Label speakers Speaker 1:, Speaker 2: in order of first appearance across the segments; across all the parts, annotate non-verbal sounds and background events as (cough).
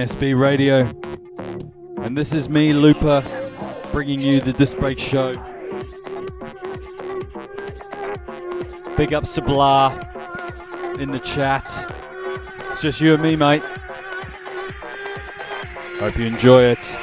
Speaker 1: NSB Radio. And this is me, Looper, bringing you the Disc Break Show. Big ups to Blah in the chat. It's just you and me, mate. Hope you enjoy it.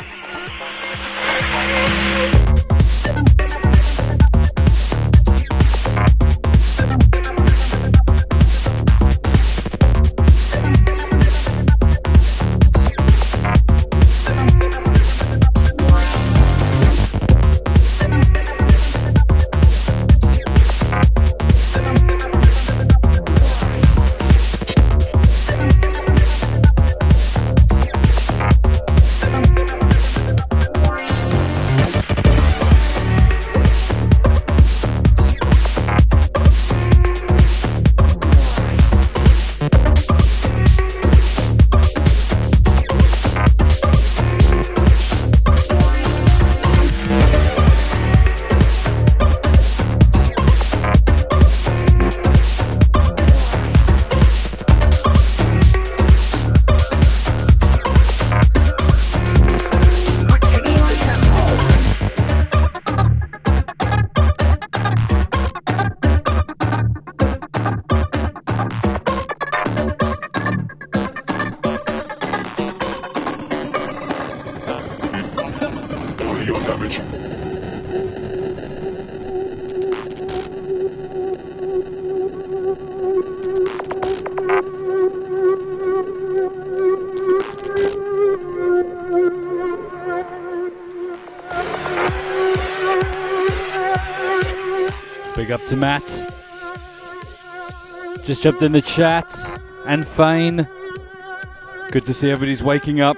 Speaker 1: To Matt. Just jumped in the chat. And Fane. Good to see everybody's waking up.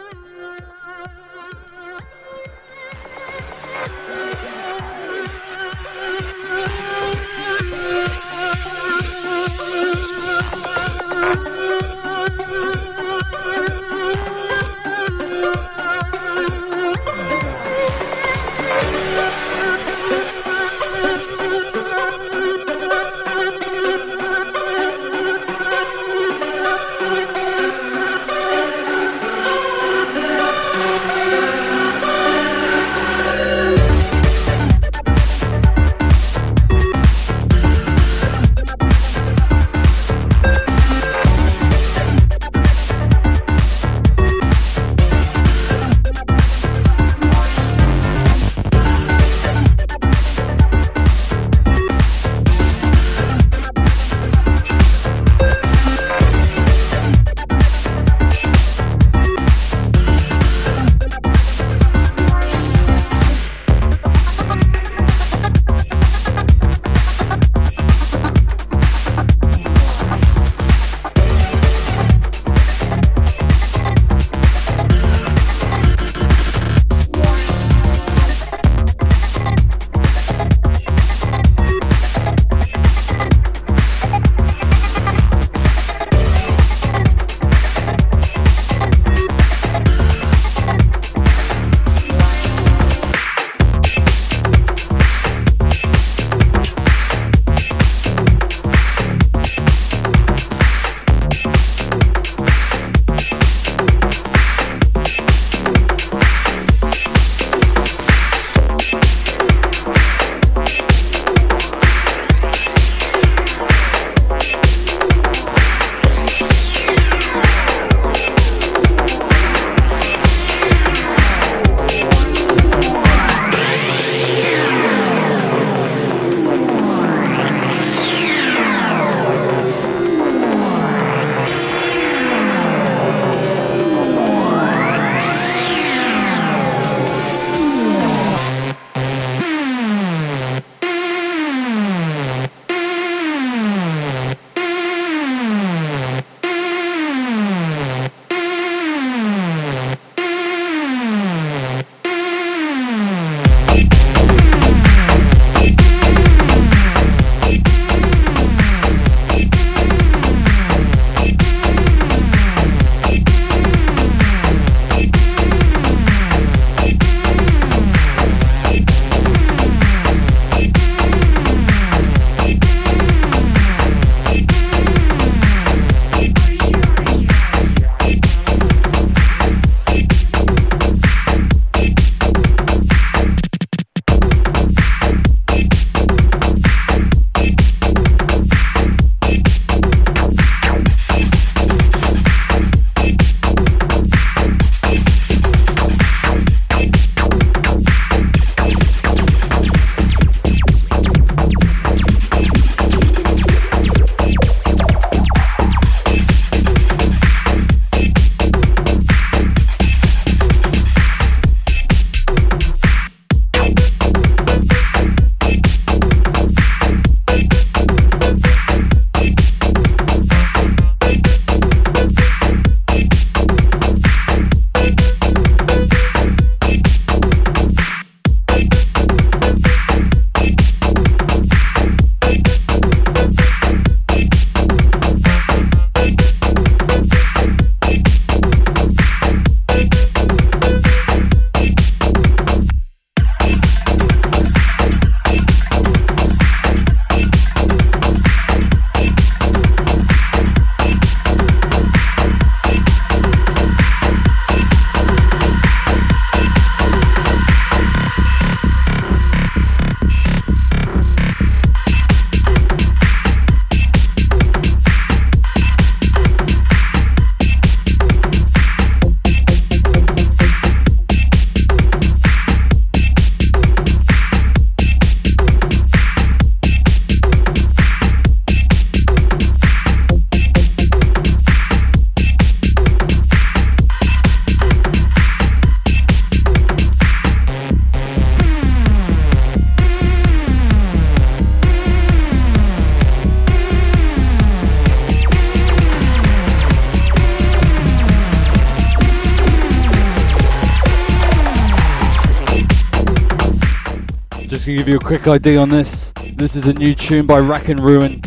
Speaker 1: You a quick ID on this. This is a new tune by Rack and Ruin,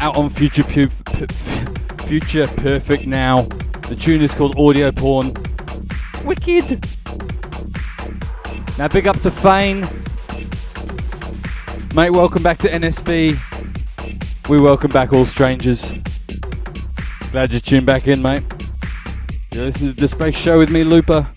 Speaker 1: out on Future Pu- P- Future Perfect now. The tune is called Audio Porn. Wicked. Now big up to Fane. Mate, welcome back to NSB. We welcome back all strangers. Glad you tuned back in, mate. You're listening to the Space Show with me, Looper.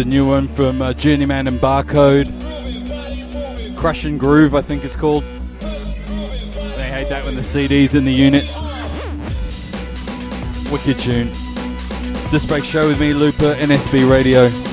Speaker 1: The new one from uh, Journeyman and Barcode. Crush and Groove, I think it's called. They hate that when the CD's in the unit. Wicked tune. Disc Show with me, Looper, NSB Radio.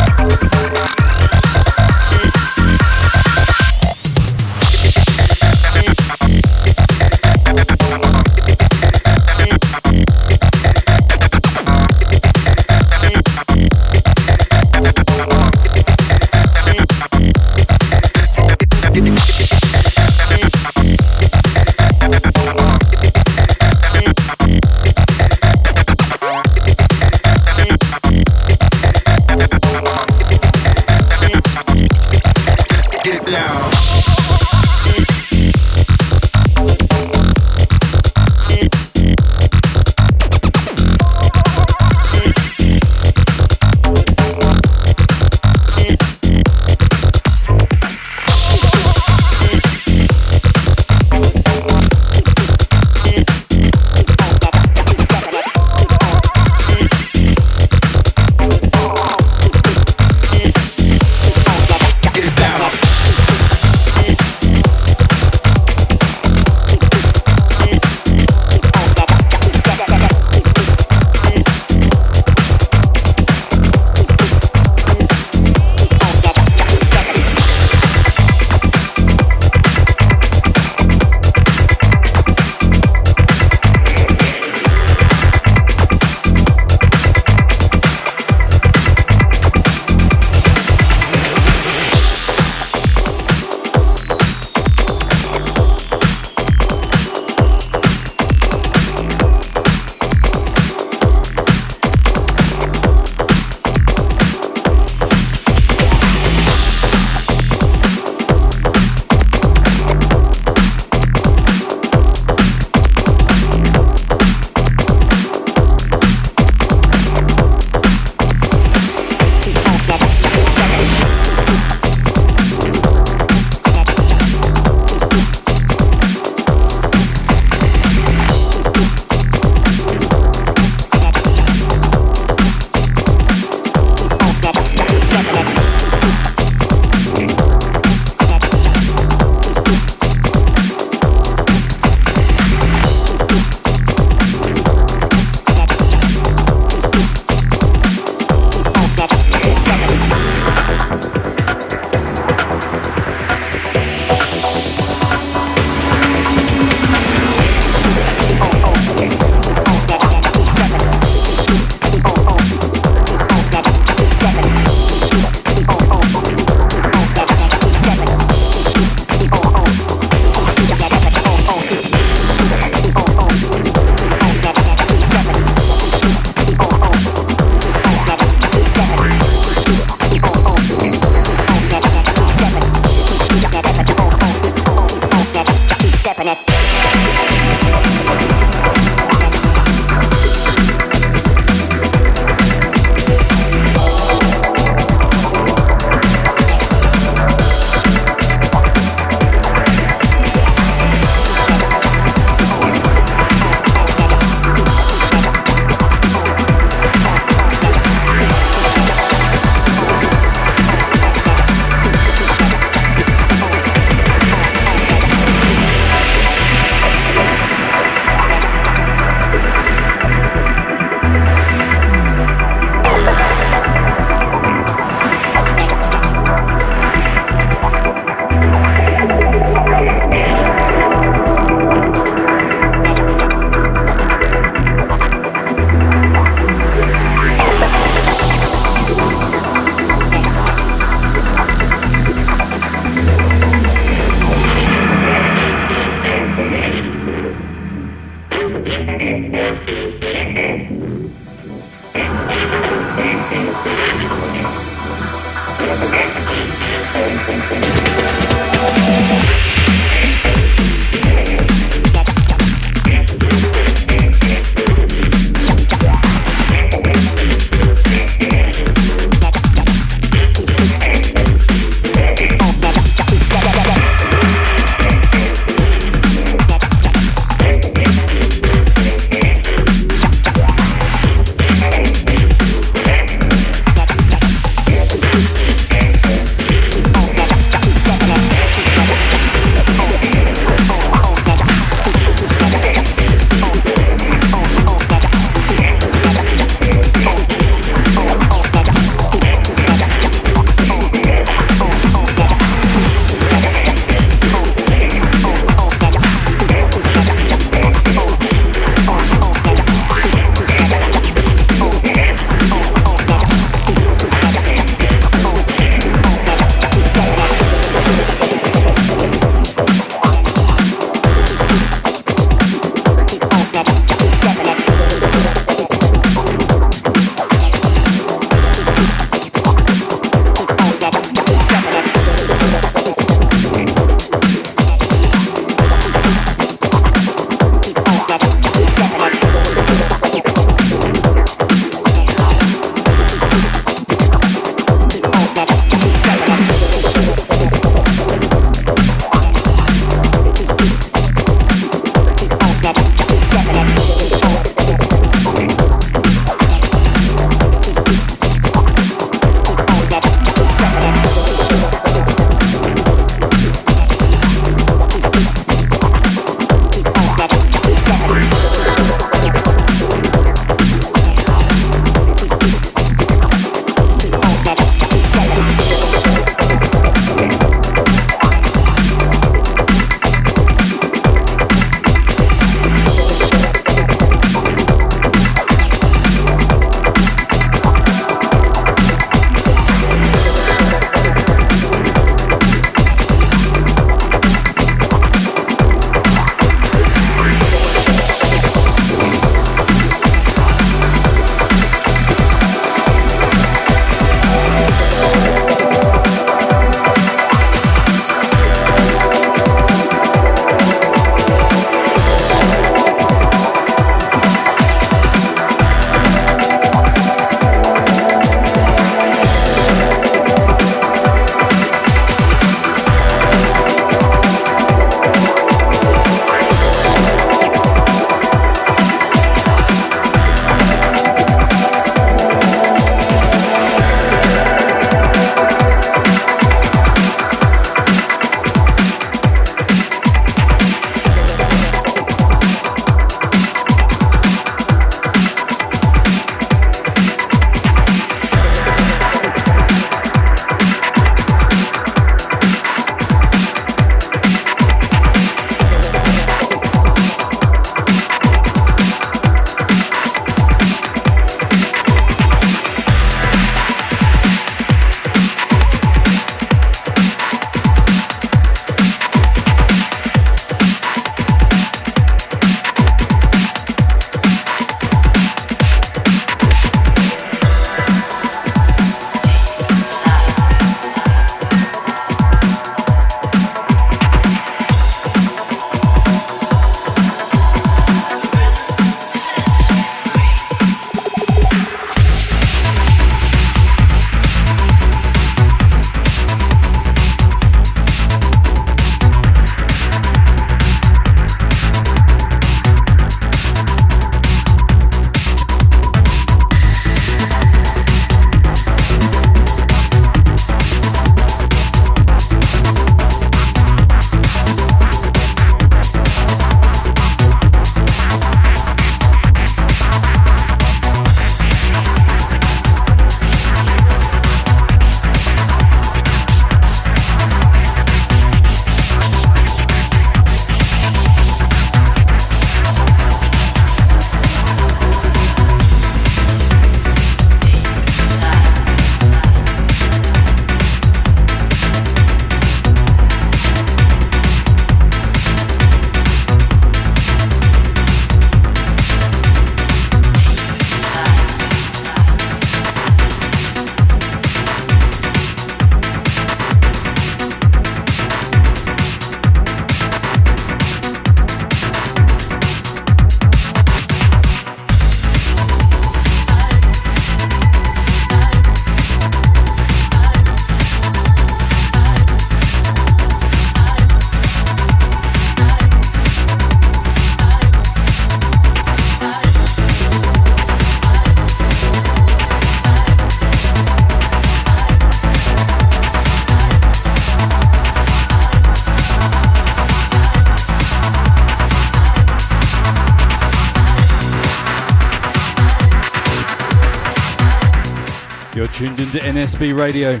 Speaker 1: NSB Radio.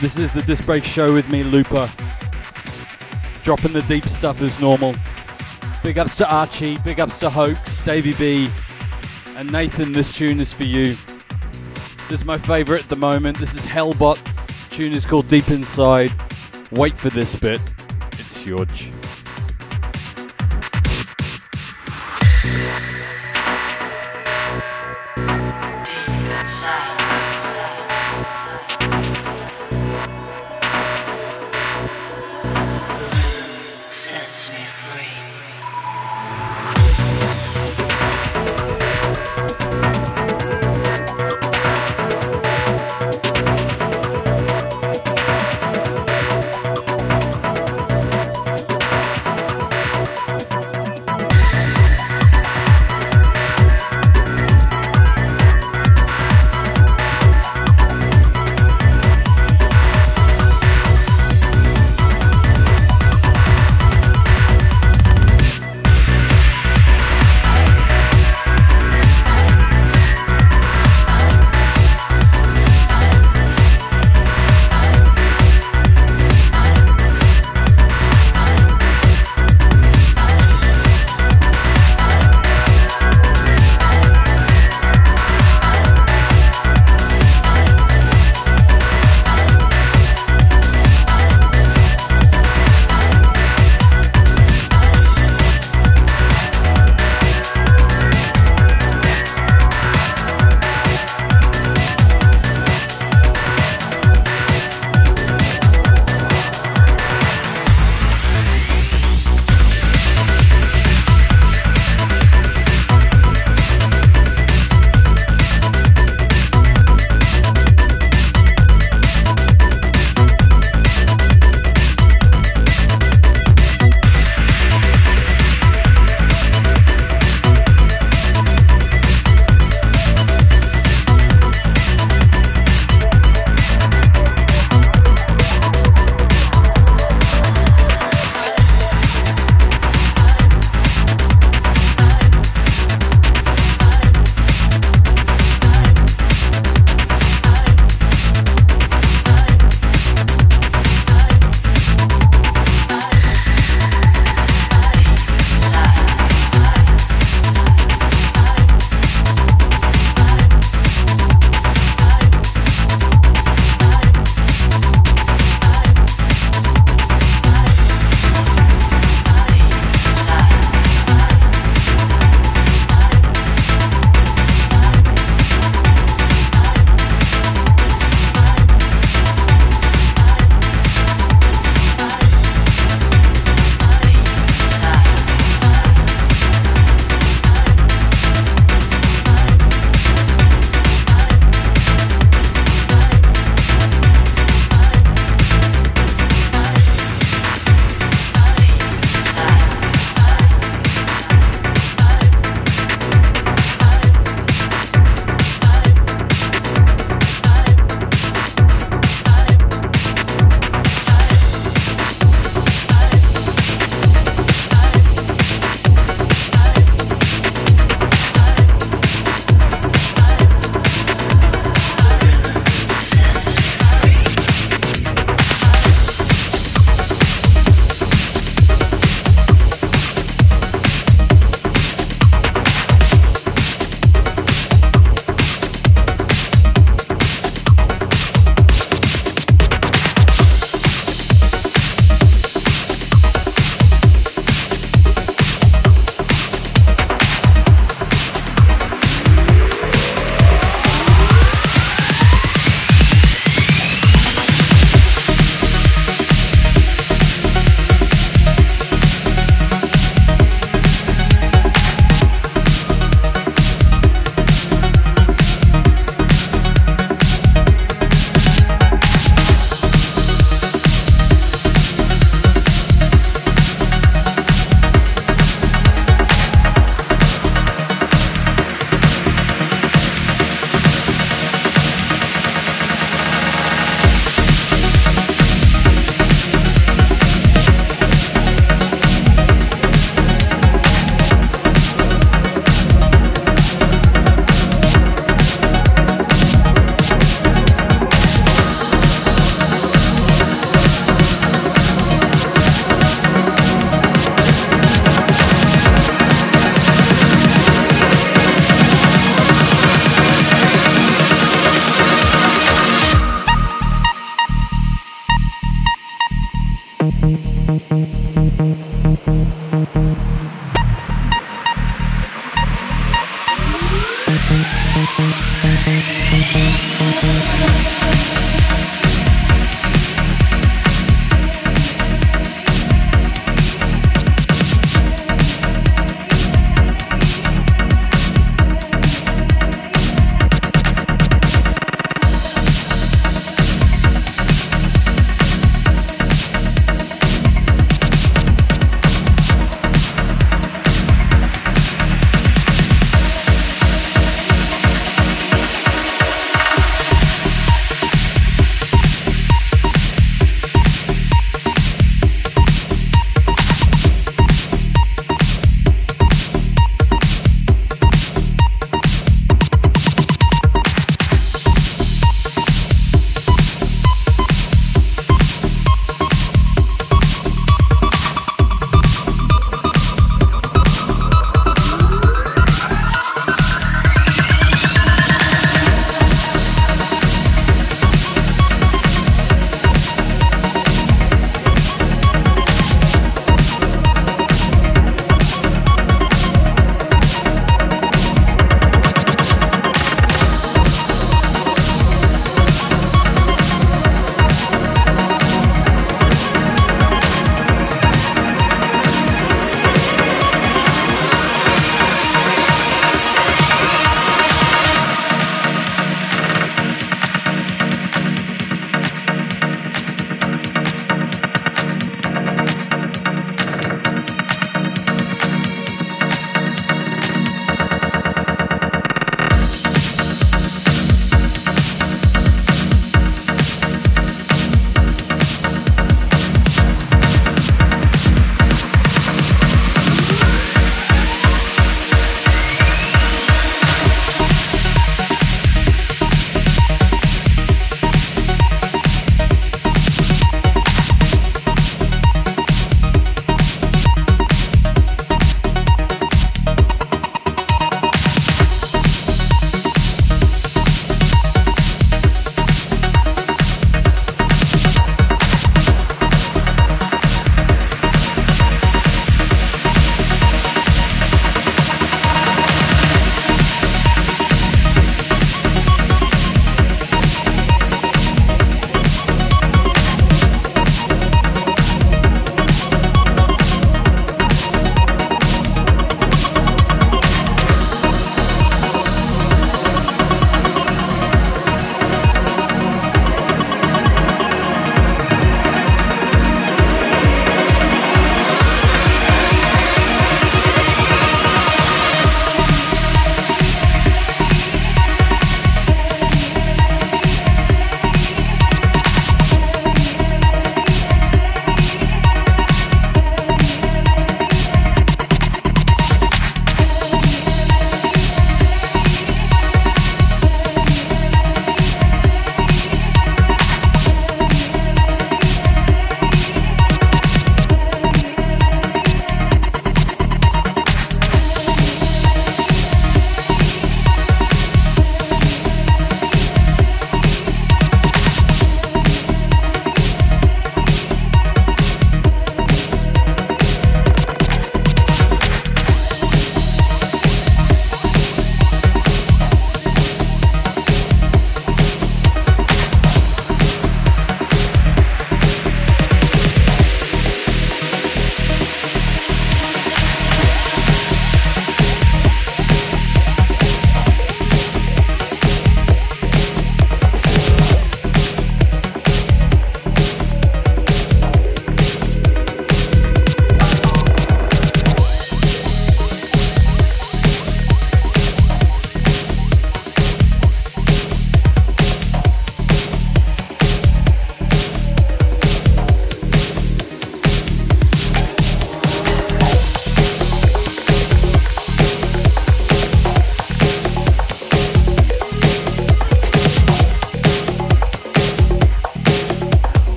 Speaker 1: This is the Disc Break Show with me, Looper. Dropping the deep stuff as normal. Big ups to Archie, big ups to Hoax, Davey B, and Nathan. This tune is for you. This is my favourite at the moment. This is Hellbot. The tune is called Deep Inside. Wait for this bit. It's huge.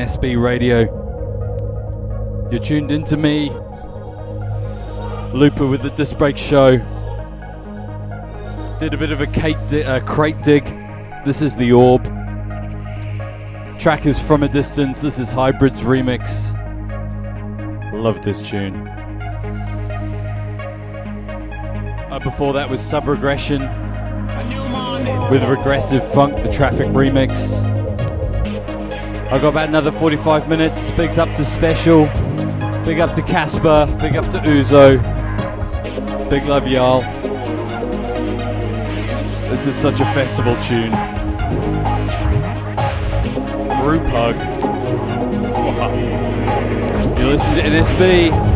Speaker 1: NSB Radio. You're tuned into me, Looper with the Disc Break Show. Did a bit of a di- uh, crate dig. This is The Orb. Track is From a Distance. This is Hybrids Remix. Love this tune. Uh, before that was Subregression with Regressive Funk, the Traffic Remix. I've got about another 45 minutes. Big up to Special. Big up to Casper. Big up to Uzo. Big love, y'all. This is such a festival tune. Group hug. (laughs) You listen to NSB.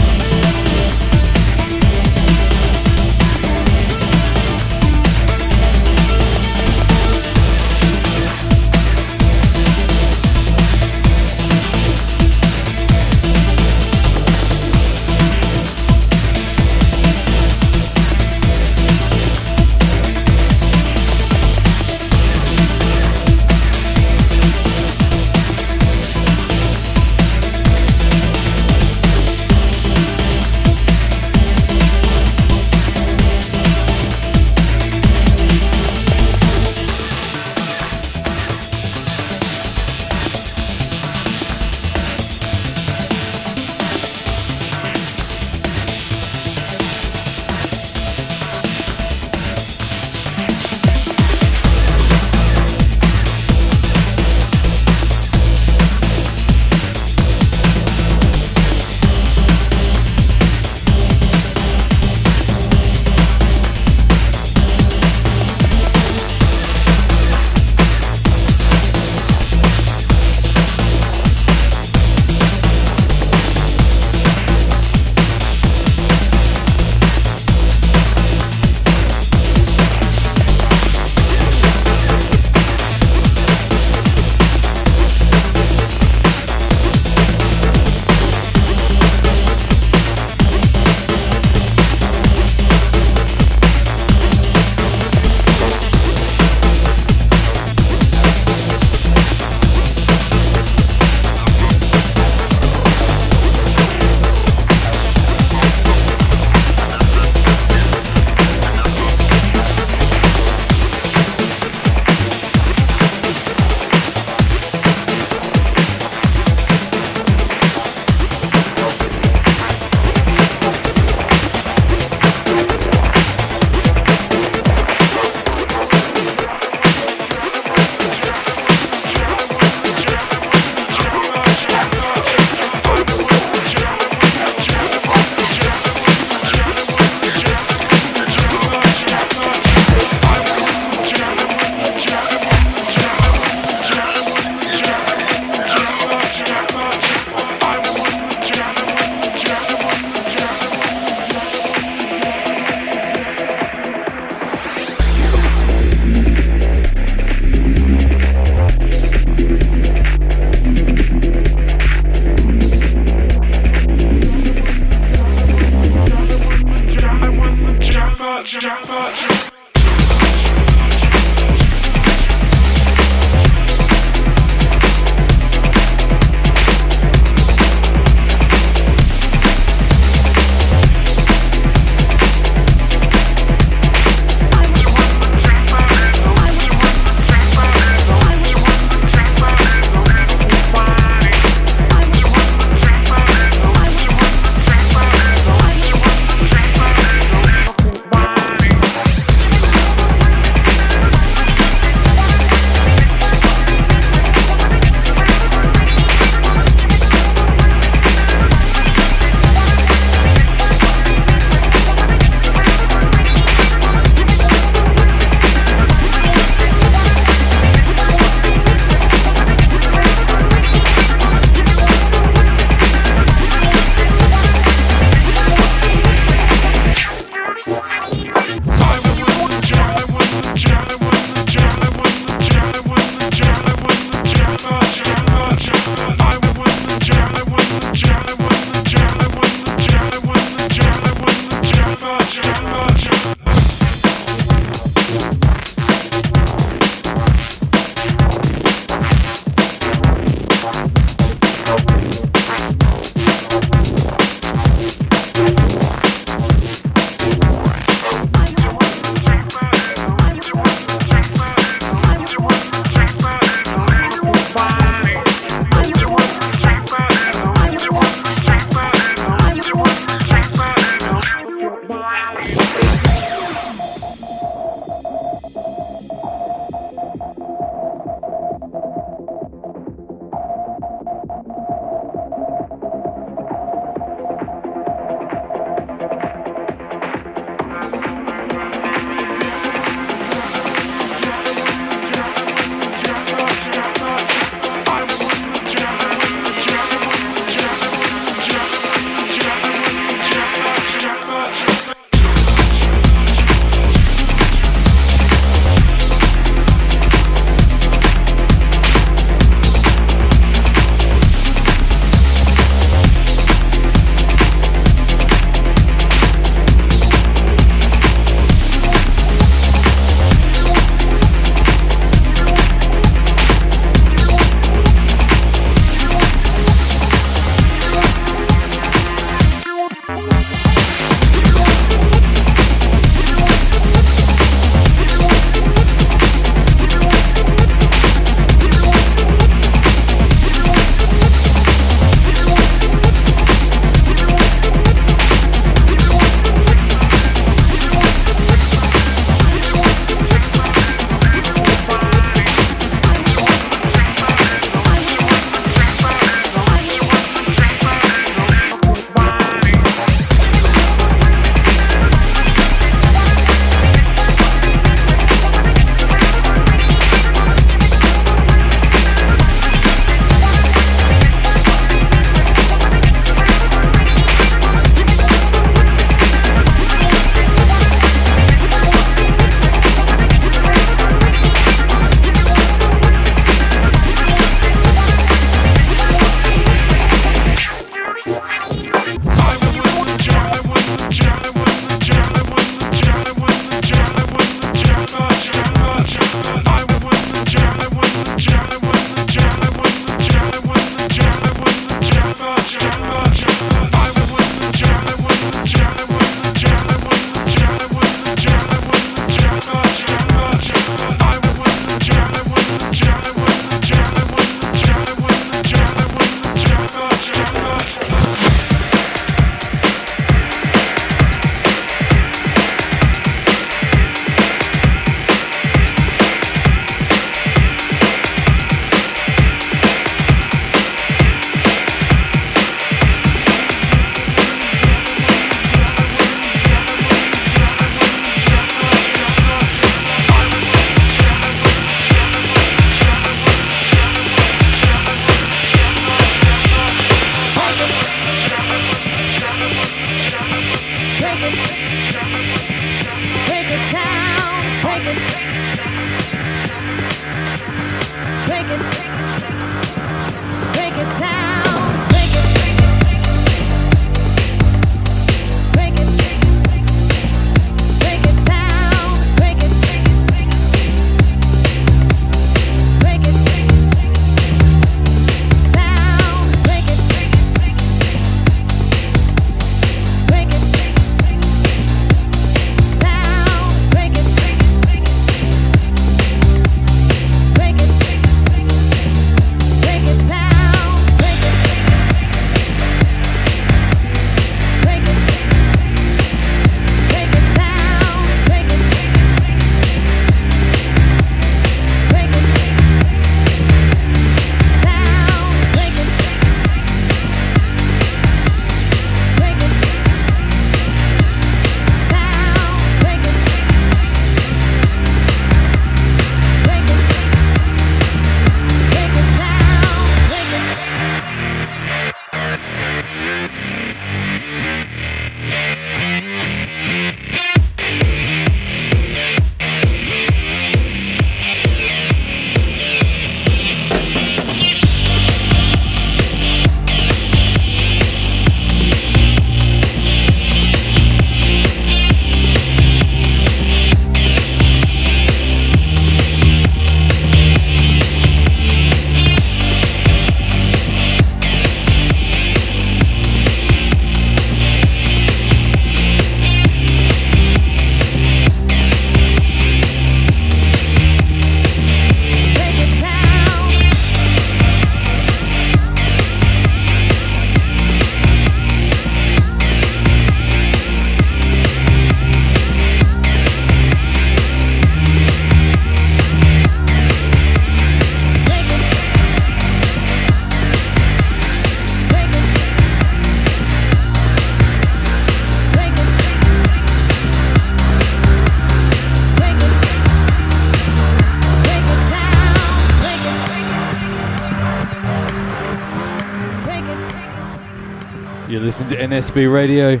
Speaker 1: NSB Radio.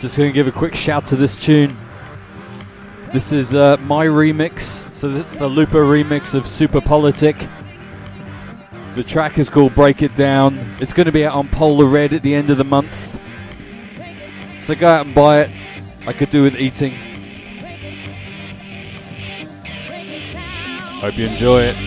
Speaker 1: Just going to give a quick shout to this tune. This is uh, my remix. So it's the Looper remix of Super Politic. The track is called Break It Down. It's going to be out on Polar Red at the end of the month. So go out and buy it. I could do with eating. Hope you enjoy it.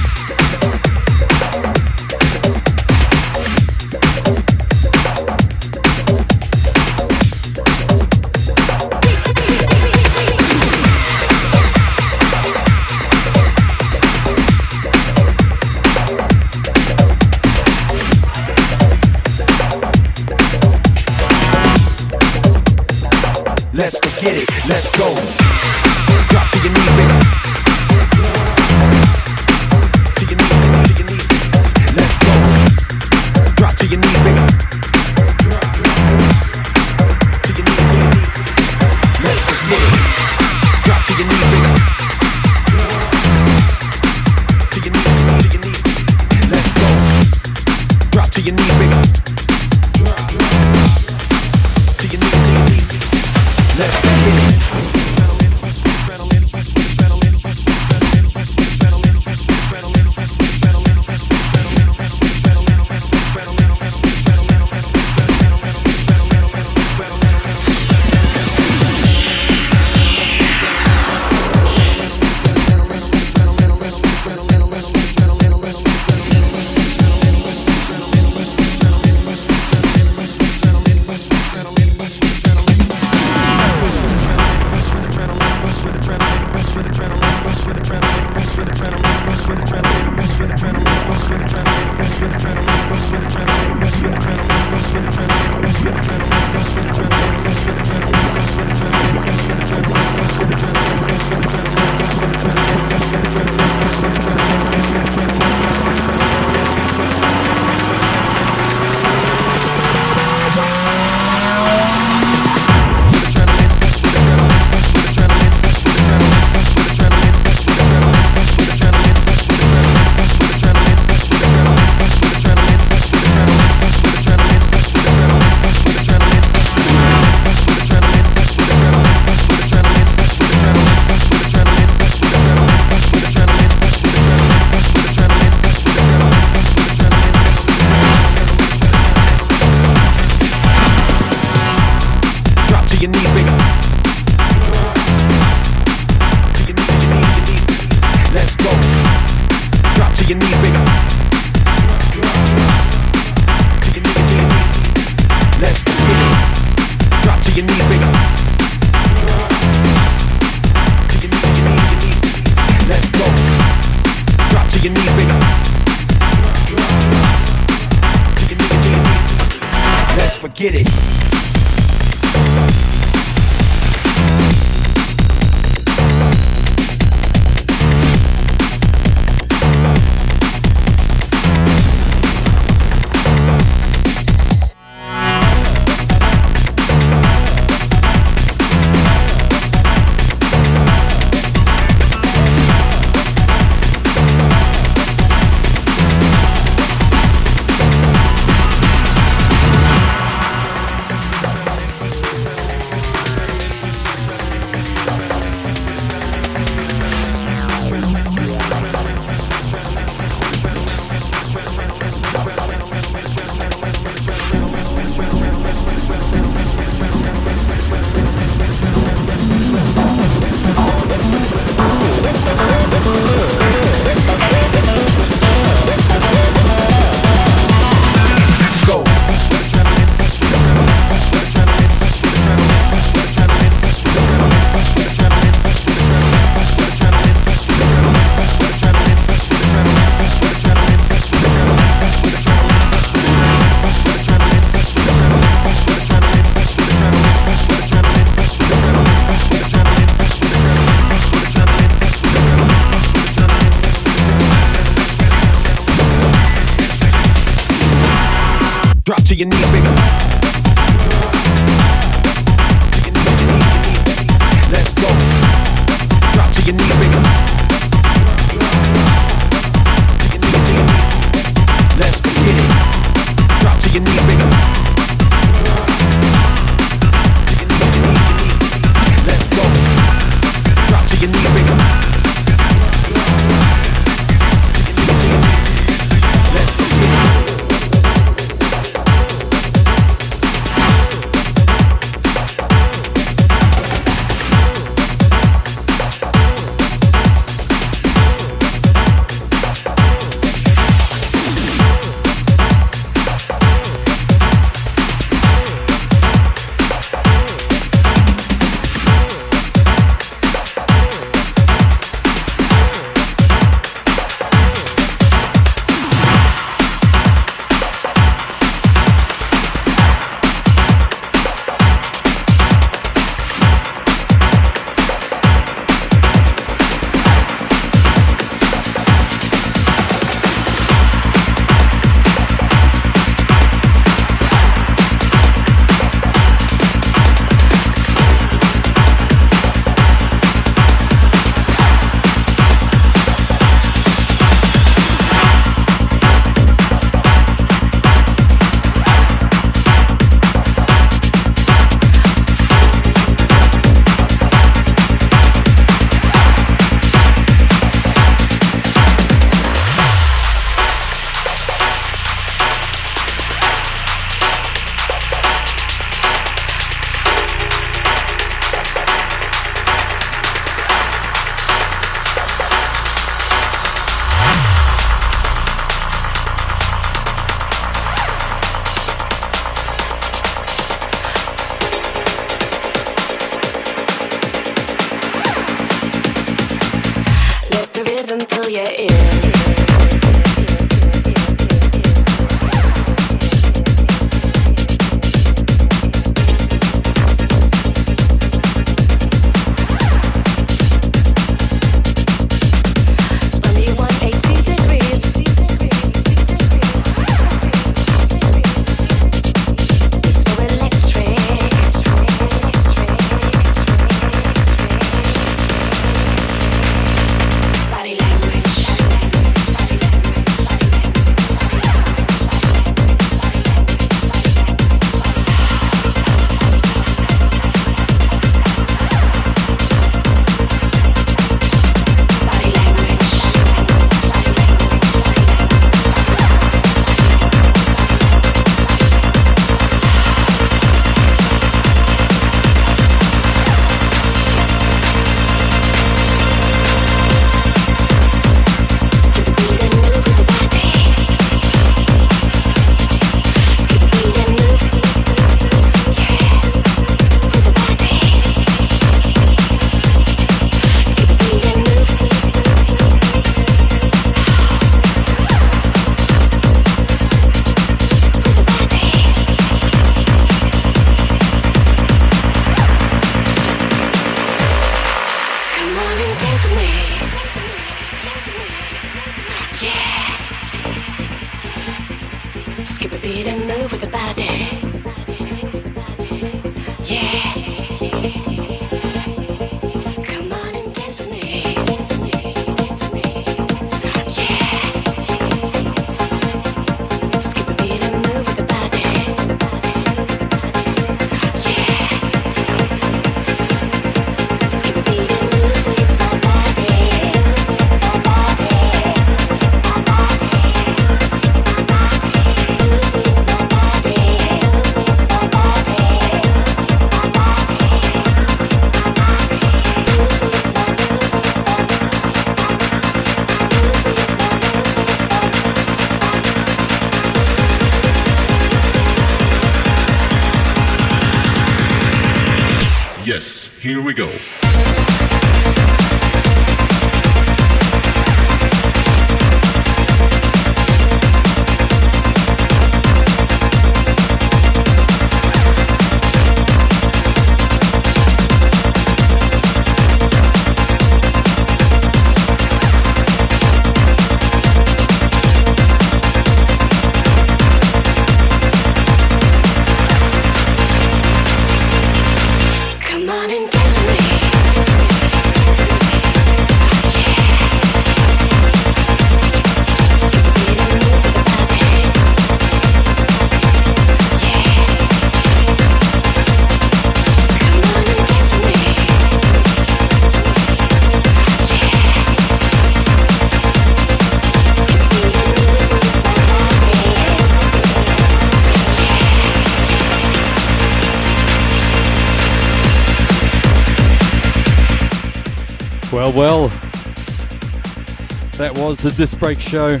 Speaker 1: The Disc Break Show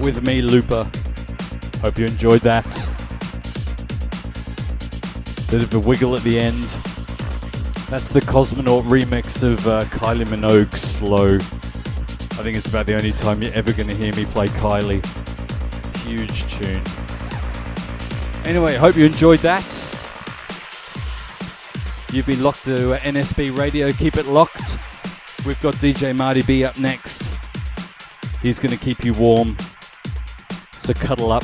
Speaker 1: with me, Looper. Hope you enjoyed that. Bit of a wiggle at the end. That's the Cosmonaut remix of uh, Kylie Minogue's Slow. I think it's about the only time you're ever going to hear me play Kylie. Huge tune. Anyway, hope you enjoyed that. You've been locked to NSB Radio. Keep it locked. We've got DJ Marty B up next. He's going to keep you warm. So cuddle up.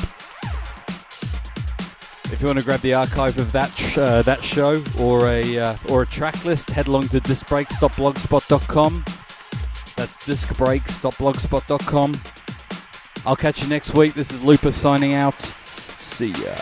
Speaker 1: If you want to grab the archive of that sh- uh, that show or a uh, or a track list, head along to discbreak.blogspot.com. That's discbreak.blogspot.com. I'll catch you next week. This is Looper signing out. See ya.